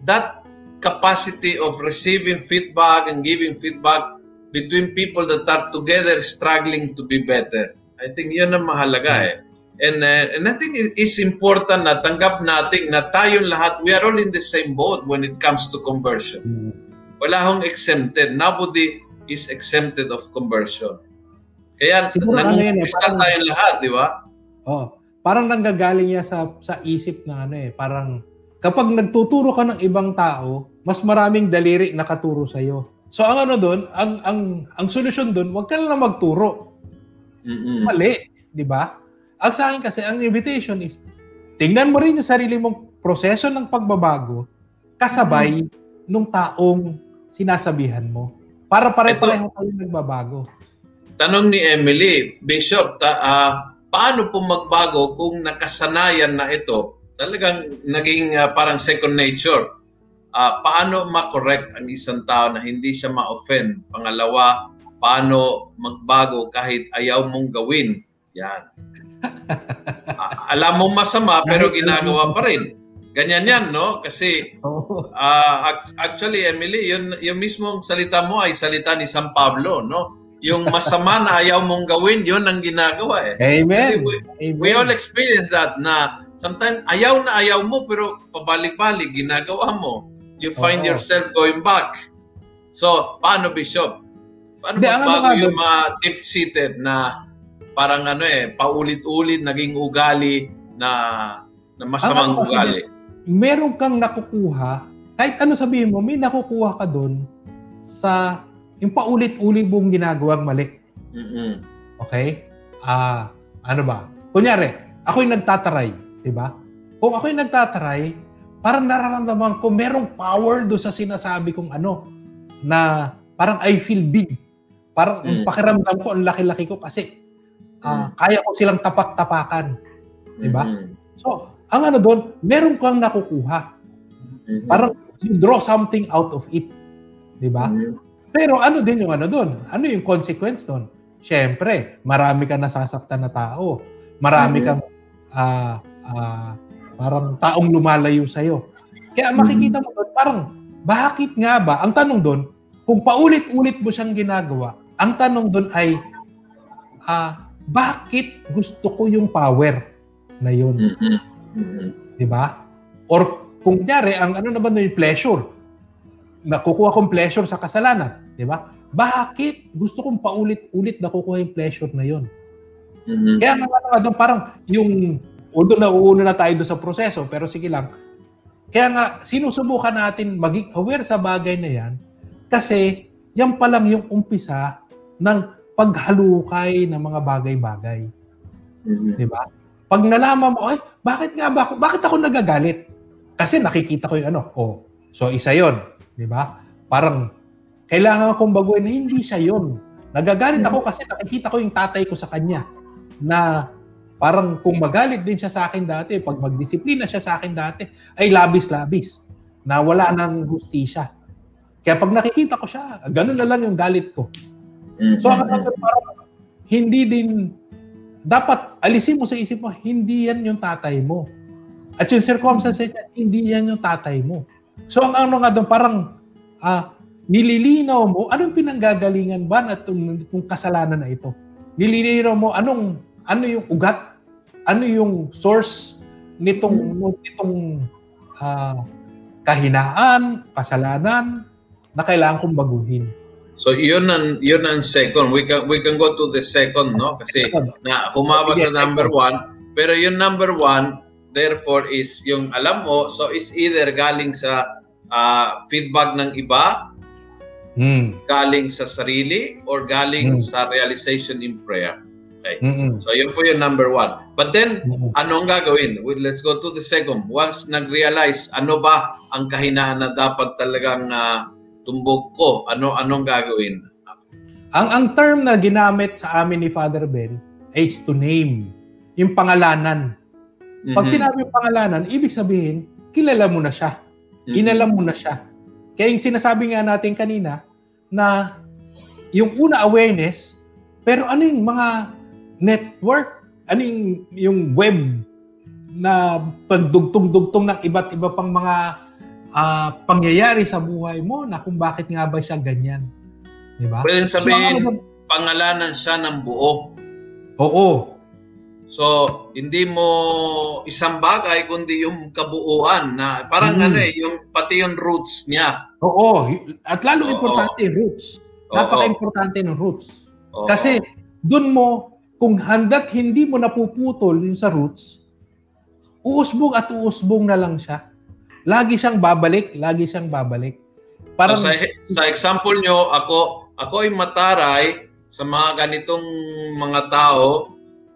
that capacity of receiving feedback and giving feedback between people that are together struggling to be better. I think yun ang mahalaga eh. And, uh, and I think it's important na tanggap natin na tayong lahat, we are all in the same boat when it comes to conversion. Wala hong exempted. Nobody is exempted of conversion. Kaya nag-umpisa eh, tayong lahat, di ba? Oh, parang nanggagaling niya sa sa isip na ano eh, parang kapag nagtuturo ka ng ibang tao, mas maraming daliri nakaturo sa iyo. So ang ano doon, ang ang ang solusyon doon, wag ka na lang magturo. Mm-mm. Mali, di ba? Ang sa akin kasi ang invitation is tingnan mo rin yung sarili mong proseso ng pagbabago kasabay mm-hmm. nung taong sinasabihan mo. Para pare-pareho kayo nagbabago. Tanong ni Emily, Bishop, ta, uh, paano po magbago kung nakasanayan na ito? Talagang naging uh, parang second nature. Uh, paano ma-correct ang isang tao na hindi siya ma-offend? Pangalawa, paano magbago kahit ayaw mong gawin? Yan. Alam mo masama pero ginagawa pa rin. Ganyan yan, no? Kasi uh, actually, Emily, yun, yung mismong salita mo ay salita ni San Pablo, no? Yung masama na ayaw mong gawin, yun ang ginagawa eh. Amen. We, Amen. we all experience that na sometimes ayaw na ayaw mo pero pabalik-balik ginagawa mo. You find Oo. yourself going back. So, paano, Bishop? Paano magbago yung mga deep-seated na parang ano eh, paulit-ulit naging ugali na na masamang ang, ugali? meron kang nakukuha, kahit ano sabihin mo, may nakukuha ka doon sa yung paulit-ulit mong ginagawang mali. Mm-hmm. Okay? Ah, uh, ano ba? Kunyari, ako yung nagtataray, di ba? Kung ako yung nagtataray, parang nararamdaman ko merong power do sa sinasabi kong ano na parang I feel big. Parang mm. pakiramdam ko ang laki-laki ko kasi uh, kaya ko silang tapak-tapakan. Di ba? Mm-hmm. So, ang ano doon, meron kang nakukuha. Mhm. Parang you draw something out of it. Di ba? Mhm. Pero ano din yung ano doon? Ano yung consequence doon? Siyempre, marami kang nasasaktan na tao. Marami Mhm. kang ah, ah, parang taong lumalayo sa'yo. Kaya makikita mo doon, parang bakit nga ba? Ang tanong doon, kung paulit-ulit mo siyang ginagawa, ang tanong doon ay, ah, bakit gusto ko yung power na yun? Mhm. Mhm. Di ba? Or kung kunyari, ang ano naman yung pleasure, nakukuha kong pleasure sa kasalanan, di ba? Bakit gusto kong paulit-ulit nakukuha yung pleasure na yon? Mhm. Kaya nga nga doon, parang yung, although nauuna na tayo doon sa proseso, pero sige lang, kaya nga sinusubukan natin maging aware sa bagay na yan kasi yan pa lang yung umpisa ng paghalukay ng mga bagay-bagay. Mhm. Di ba? Pag nalaman mo, ay, bakit nga ba ako, bakit ako nagagalit? Kasi nakikita ko yung ano, oh, so isa yon, di ba? Parang, kailangan kong baguhin na hindi siya yon. Nagagalit ako kasi nakikita ko yung tatay ko sa kanya na parang kung magalit din siya sa akin dati, pag magdisiplina siya sa akin dati, ay labis-labis na wala nang hustisya. Kaya pag nakikita ko siya, ganun na lang yung galit ko. Mhm. So, ang ano, parang hindi din, dapat alisin mo sa isip mo, hindi yan yung tatay mo. At yung circumstances niya, hindi yan yung tatay mo. So, ang ano nga doon, parang ah, nililinaw mo, anong pinanggagalingan ba na itong, itong kasalanan na ito? Nililinaw mo, anong, ano yung ugat? Ano yung source nitong, nitong ah, kahinaan, kasalanan, na kailangan kong baguhin. So yun ang yun ang second. We can we can go to the second, no? Kasi na humaba sa number one. Pero yung number one, therefore, is yung alam mo. So it's either galing sa ah, feedback ng iba, Mm. galing sa sarili, or galing Mm. sa realization in prayer. Mm-mm. So yun po yung number one. But then, Mm-mm. anong gagawin? Well, let's go to the second. Once nag-realize, ano ba ang kahinaan na dapat talagang ah, tumbog ko? Ano anong gagawin? Ang ang term na ginamit sa amin ni Father Ben is to name, yung pangalanan. Pag Mhm. sinabi yung pangalanan, ibig sabihin, kilala mo na siya. Mhm. Inalam mo na siya. Kaya yung sinasabi nga natin kanina na yung una awareness, pero ano yung mga network, ano yung, yung web na pagdugtong-dugtong ng iba't iba pang mga ah, pangyayari sa buhay mo na kung bakit nga ba siya ganyan. Di ba? Pwede So, sabihin, ano- pangalanan siya ng buo. oo. So, hindi mo isang bagay, kundi yung kabuuan na parang Mm. ano eh, yung, pati yung roots niya. Oo. At lalo Oo. importante, roots. Oo. Napaka-importante ng roots. Oo. Kasi doon mo, kung handat hindi mo napuputol yung sa roots, uusbong at uusbong na lang siya. Lagi siyang babalik, lagi siyang babalik. Parang, So, sa, sa example nyo, ako, ako ay mataray sa mga ganitong mga tao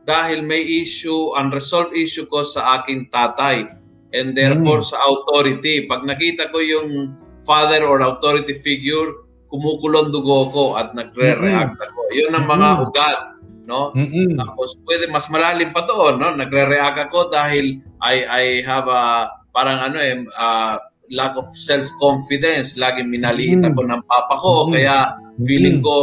dahil may issue, unresolved issue ko sa aking tatay. And therefore, Mm. sa authority. Pag nakita ko yung father or authority figure, kumukulong dugo ko at nagre-react ako. Yun ang mga Mm. ugat. No? mm Tapos pwede mas malalim pa doon, no? Nagre-react ako dahil I I have a parang ano eh ah, lack of self-confidence. Laging minaliit Mm. ako ng papa ko Mm. kaya feeling Mm. ko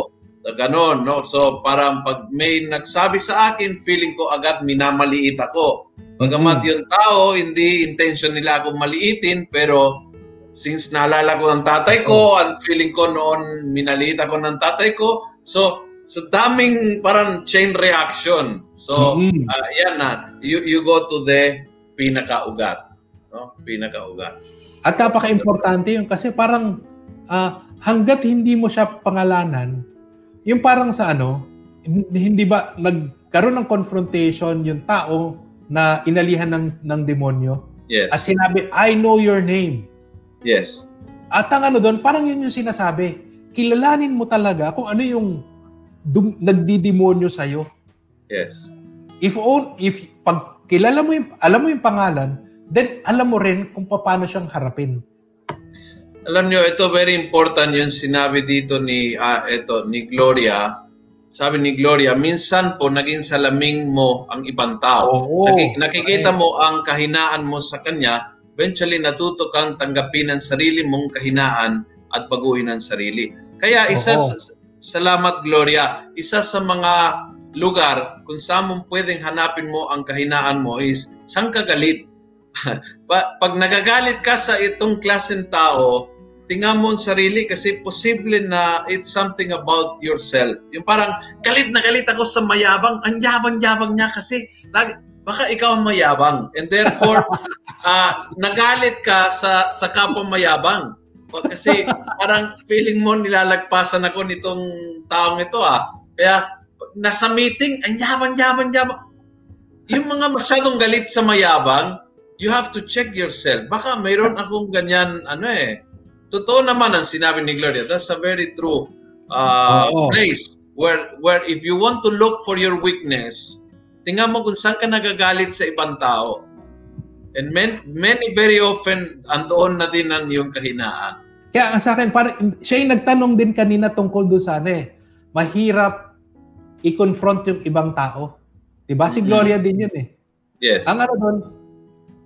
uh, ganon, no? So parang pag may nagsabi sa akin, feeling ko agad minamaliit ako. Bagamat Mm. yung tao, hindi intention nila akong maliitin, pero since naalala ko ng tatay ko, and feeling ko noon minaliit ako ng tatay ko, so so daming parang chain reaction. So Mm. ah, yan na, you you go to the pinakaugat, no? Pinakaugat. At napaka-importante yun kasi parang ah, hanggat hindi mo siya pangalanan, yung parang sa ano, hindi ba nagkaroon ng confrontation yung tao na inalihan ng, ng demonyo Yes. at sinabi, I know your name. yes. At ang ano doon, parang yun yung sinasabi. Kilalanin mo talaga kung ano yung dum- nagdidemonyo sa'yo. Yes. If, own, if pag kilala mo yung, alam mo yung pangalan, then alam mo rin kung paano siyang harapin. Alam nyo, ito very important yung sinabi dito ni ah, ito ni Gloria sabi ni Gloria, minsan po naging salaming mo ang ibang tao. Oo. Naki- nakikita Correct. mo ang kahinaan mo sa kanya, eventually natuto kang tanggapin ang sarili mong kahinaan at baguhin ang sarili. Kaya isa Oo. sa, salamat Gloria, isa sa mga lugar kung saan mo pwedeng hanapin mo ang kahinaan mo is saan ka galit? Pa- pag nagagalit ka sa itong klaseng tao, tingnan mo ang sarili kasi posible na it's something about yourself. Yung parang galit na galit ako sa mayabang, ang yabang-yabang niya kasi lagi, baka ikaw ang mayabang. And therefore, ah, nagalit ka sa sa kapwa mayabang. Kasi parang feeling mo nilalagpasan ako nitong taong ito ah. Kaya nasa meeting, ang yabang-yabang yabang. Yung mga masyadong galit sa mayabang, you have to check yourself. Baka mayroon akong ganyan, ano eh. Totoo naman ang sinabi ni Gloria. That's a very true uh, Oo. place where where if you want to look for your weakness, tingnan mo kung saan ka nagagalit sa ibang tao. And many, many very often, andoon na din ang iyong kahinaan. Kaya ang sa akin, parang, siya yung nagtanong din kanina tungkol doon sa ano eh, mahirap i-confront yung ibang tao. Diba? Si. Gloria din yun eh. Yes. Ang ano doon,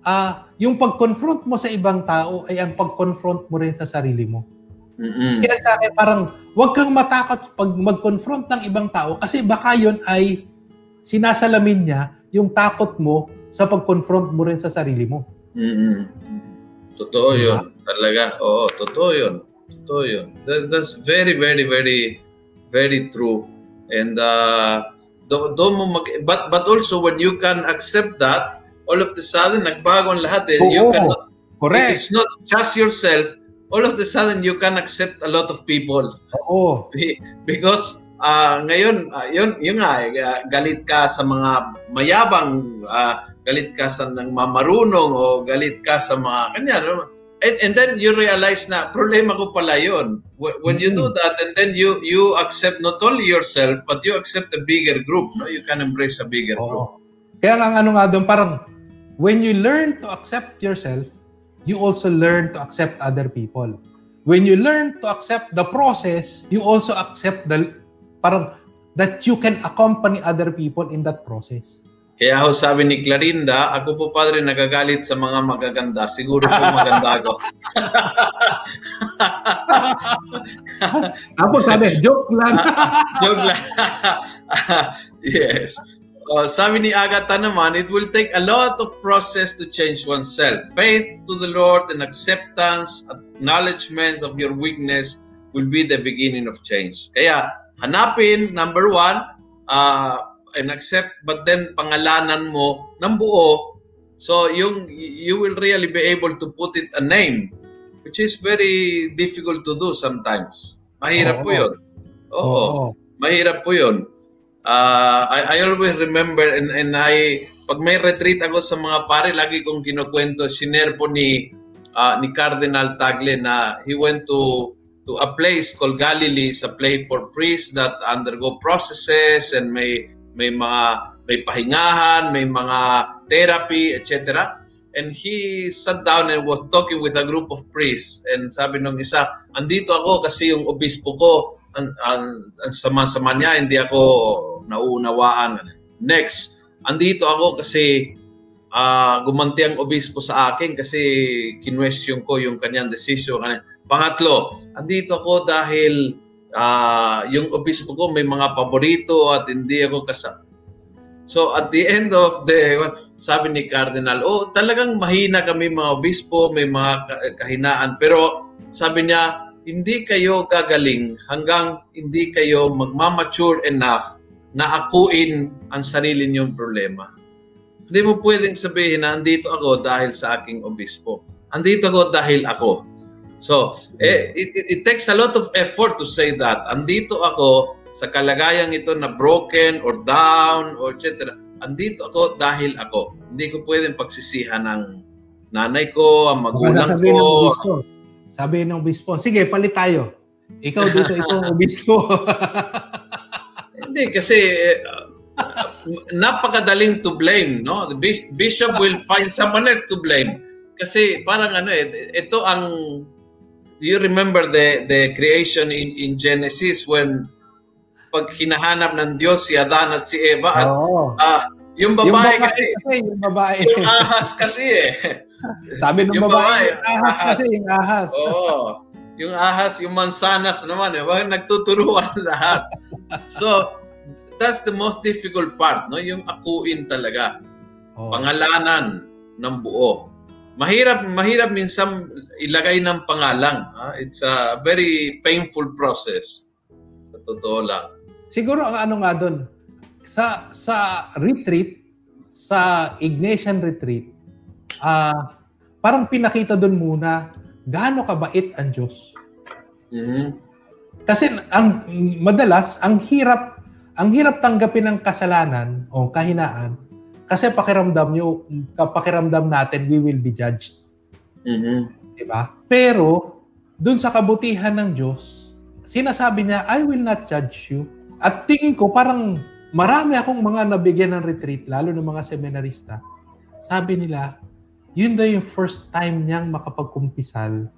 ah, yung pag-confront mo sa ibang tao ay ang pag-confront mo rin sa sarili mo. Mm-mm. Kaya sa akin, parang huwag kang matakot pag mag-confront ng ibang tao kasi baka yun ay sinasalamin niya yung takot mo sa pag-confront mo rin sa sarili mo. Mm-mm. Totoo yun. Talaga. Oo, totoo yun. Totoo yun. That, that's very, very, very, very true. And uh, do, do mo mag, but, but also when you can accept that, all of the sudden, nagbago ang lahat eh. You Oo. cannot, Correct. it's not just yourself. All of the sudden, you can accept a lot of people. Oo. Be- Because ah ngayon, ah, yun, yun nga, eh, ah, galit ka sa mga mayabang, ah, galit ka sa nang mamarunong o galit ka sa mga kanya. No? And, and then you realize na problema ko pala yun. When, you do that, and then you you accept not only yourself, but you accept a bigger group. No? You can embrace a bigger group. Oo. Kaya nga ano nga doon, parang when you learn to accept yourself, you also learn to accept other people. When you learn to accept the process, you also accept the parang that you can accompany other people in that process. Kaya ho sabi ni Clarinda, ako po padre nagagalit sa mga magaganda. Siguro po maganda ako. Tapos sabi, joke lang. Joke lang. yes. Uh, sabi ni Agatha naman, it will take a lot of process to change oneself. Faith to the Lord and acceptance, acknowledgement of your weakness will be the beginning of change. Kaya hanapin, number one, uh, and accept, but then pangalanan mo ng buo. So yung you will really be able to put it a name, which is very difficult to do sometimes. Mahirap po Oo. yun. Oo. Oo. Mahirap po yun. Uh, I, I always remember and, and I, pag may retreat ako sa mga pare, lagi kong kinukwento, sinare po ni, ah, ni Cardinal Tagle na he went to to a place called Galilee, it's a place for priests that undergo processes and may may mga may pahingahan, may mga therapy, etc. And he sat down and was talking with a group of priests. And sabi nung isa, andito ako kasi yung obispo ko, ang, ang, ang sama-sama niya, hindi ako nauunawaan. Next, andito ako kasi ah, gumanti ang obispo sa akin kasi kinwestiyon ko yung kanyang decision. Pangatlo, andito ako dahil ah, yung obispo ko may mga paborito at hindi ako kasama. So at the end of the, sabi ni Cardinal, oh talagang mahina kami mga obispo, may mga ka- kahinaan. Pero sabi niya, hindi kayo gagaling hanggang hindi kayo magmamature enough na akuin ang sarili niyong problema. Hindi mo pwedeng sabihin na andito ako dahil sa aking obispo. Andito ako dahil ako. So, eh, it, it, it takes a lot of effort to say that. Andito ako sa kalagayang ito na broken or down or etc. Andito ako dahil ako. Hindi ko pwedeng pagsisihan ng nanay ko, ang magulang ng ko. Sabi ng obispo, sige, palit tayo. Ikaw dito, ikaw ang obispo. Hindi kasi uh, napakadaling to blame, no? The bis- bishop will find someone else to blame. Kasi parang ano eh, ito ang you remember the the creation in in Genesis when pag hinahanap ng Diyos si Adan at si Eva at Oo. ah, yung Yung babae, babae kasi, kasi, yung babae. yung ahas kasi eh. Sabi ng yung babae, babae, yung ahas ahas. kasi, yung ahas. Oo. Yung ahas, yung mansanas naman eh. Bakit nagtuturuan lahat? So, that's the most difficult part, no? Yung akuin talaga. Oo. Pangalanan ng buo. Mahirap, mahirap minsan ilagay ng pangalang. ha? It's a very painful process. Sa totoo lang. Siguro ang ano nga doon, sa sa retreat, sa Ignatian retreat, ah parang pinakita doon muna gaano kabait ang Diyos. Mhm. Kasi ang madalas ang hirap ang hirap tanggapin ng kasalanan o kahinaan kasi pakiramdam nyo, pakiramdam natin we will be judged, Mhm. di ba? Pero doon sa kabutihan ng Diyos, sinasabi niya, I will not judge you. At tingin ko parang marami akong mga nabigyan ng retreat, lalo ng mga seminarista. Sabi nila, yun daw yung first time niyang makapagkumpisal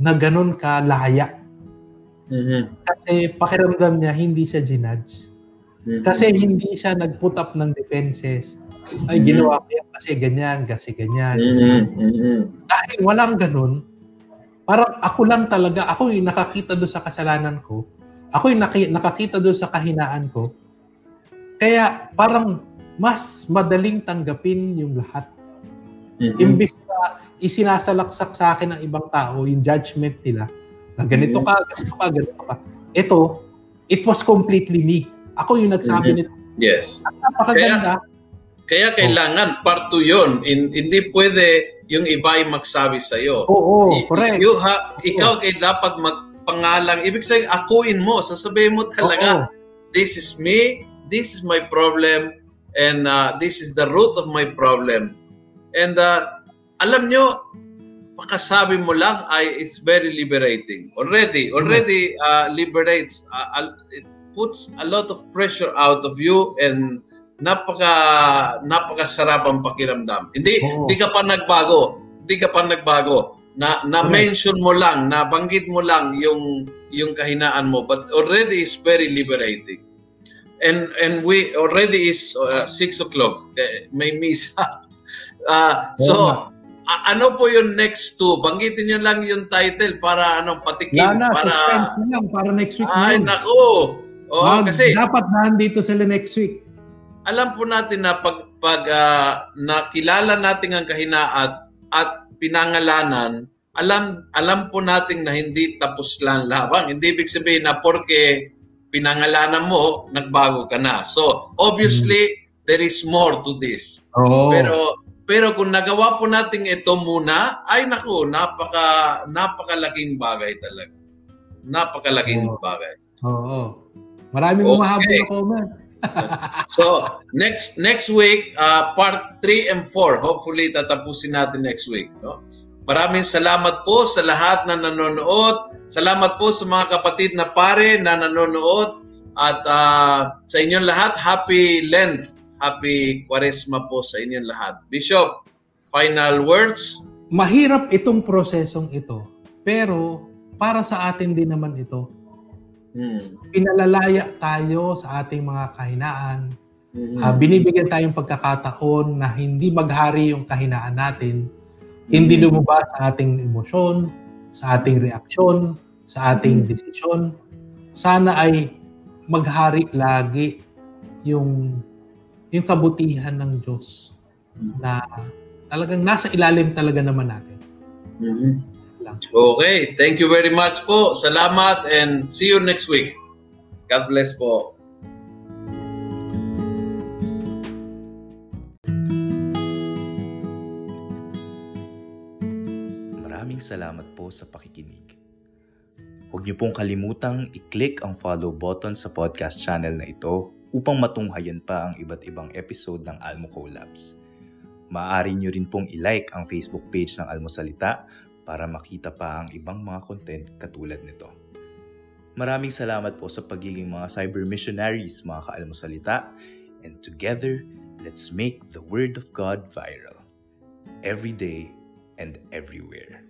na ganun ka laya. Mhm. Kasi pakiramdam niya hindi siya ginudge. Mhm. Kasi hindi siya nag-put up ng defenses. Ay, Mhm. ginawa ko yan kasi ganyan, kasi ganyan. Mhm. Mhm. Dahil walang ganun, parang ako lang talaga, ako yung nakakita doon sa kasalanan ko. Ako yung naki- nakakita doon sa kahinaan ko. Kaya parang mas madaling tanggapin yung lahat. Mhm. Imbis na isinasalaksak sa akin ng ibang tao yung judgment nila na ganito ka, ganito ka, ganito ka. Ito, it was completely me. Ako yung nagsabi Mhm. nito. Yes. Napakaganda. Kaya kailangan part 2 yun. In- hindi pwede yung iba ay magsabi sa iyo. Oo, correct. You ha, ikaw kay dapat magpangalang. Ibig sabihin, akuin mo. Sasabihin mo talaga, Oo. this is me, this is my problem, and uh, this is the root of my problem. And uh, alam nyo, pakasabi mo lang ay it's very liberating. Already, already uh, liberates, uh, it puts a lot of pressure out of you and napaka napakasarap ang pakiramdam. Hindi Oo. hindi ka pa nagbago. Hindi ka pa nagbago. Na na mention mo lang, na banggit mo lang yung yung kahinaan mo but already is very liberating. And and we already is uh, 6 o'clock. Eh, May misa. Ah, so a- ano po yung next two? Banggitin niyo lang yung title para ano patikim Wala na, para lang para next week Ay yun. nako. Oo, Wag, kasi dapat nandito sila next week. alam po natin na pag pag ah, nakilala natin ang kahinaan at pinangalanan, alam alam po natin na hindi tapos lang labang. Hindi ibig sabihin na porke pinangalanan mo, nagbago ka na. So, obviously, there is more to this. Oo. Pero pero kung nagawa po natin ito muna, ay naku, napaka napakalaking bagay talaga. Napakalaking Oo. bagay. Oo. Maraming Okay. umahabol na comment. So, next next week, uh, part 3 and 4, hopefully tatapusin natin next week, no? Maraming salamat po sa lahat na nanonood. Salamat po sa mga kapatid na pare na nanonood. At uh, sa inyong lahat, happy Lent. Happy Kwaresma po sa inyong lahat. Bishop, final words? Mahirap itong prosesong ito. Pero para sa atin din naman ito, Hmm. pinalalaya tayo sa ating mga kahinaan. Mhm. Ah, binibigyan tayong pagkakataon na hindi maghari yung kahinaan natin. Hindi Mhm. lumabas sa ating emosyon, sa ating reaksyon, sa ating Mhm. desisyon. Sana ay maghari lagi yung yung kabutihan ng Diyos na talagang nasa ilalim talaga naman natin. Mhm. Lang. Okay, thank you very much po. Salamat and see you next week. God bless po. Maraming salamat po sa pakikinig. Huwag niyo pong kalimutang i-click ang follow button sa podcast channel na ito upang matunghayan pa ang iba't ibang episode ng Almo Collabs. Maaari niyo rin pong i-like ang Facebook page ng Almosalita para makita pa ang ibang mga content katulad nito. Maraming salamat po sa pagiging mga cyber missionaries mga kaalmosalita and together, let's make the Word of God viral every day and everywhere.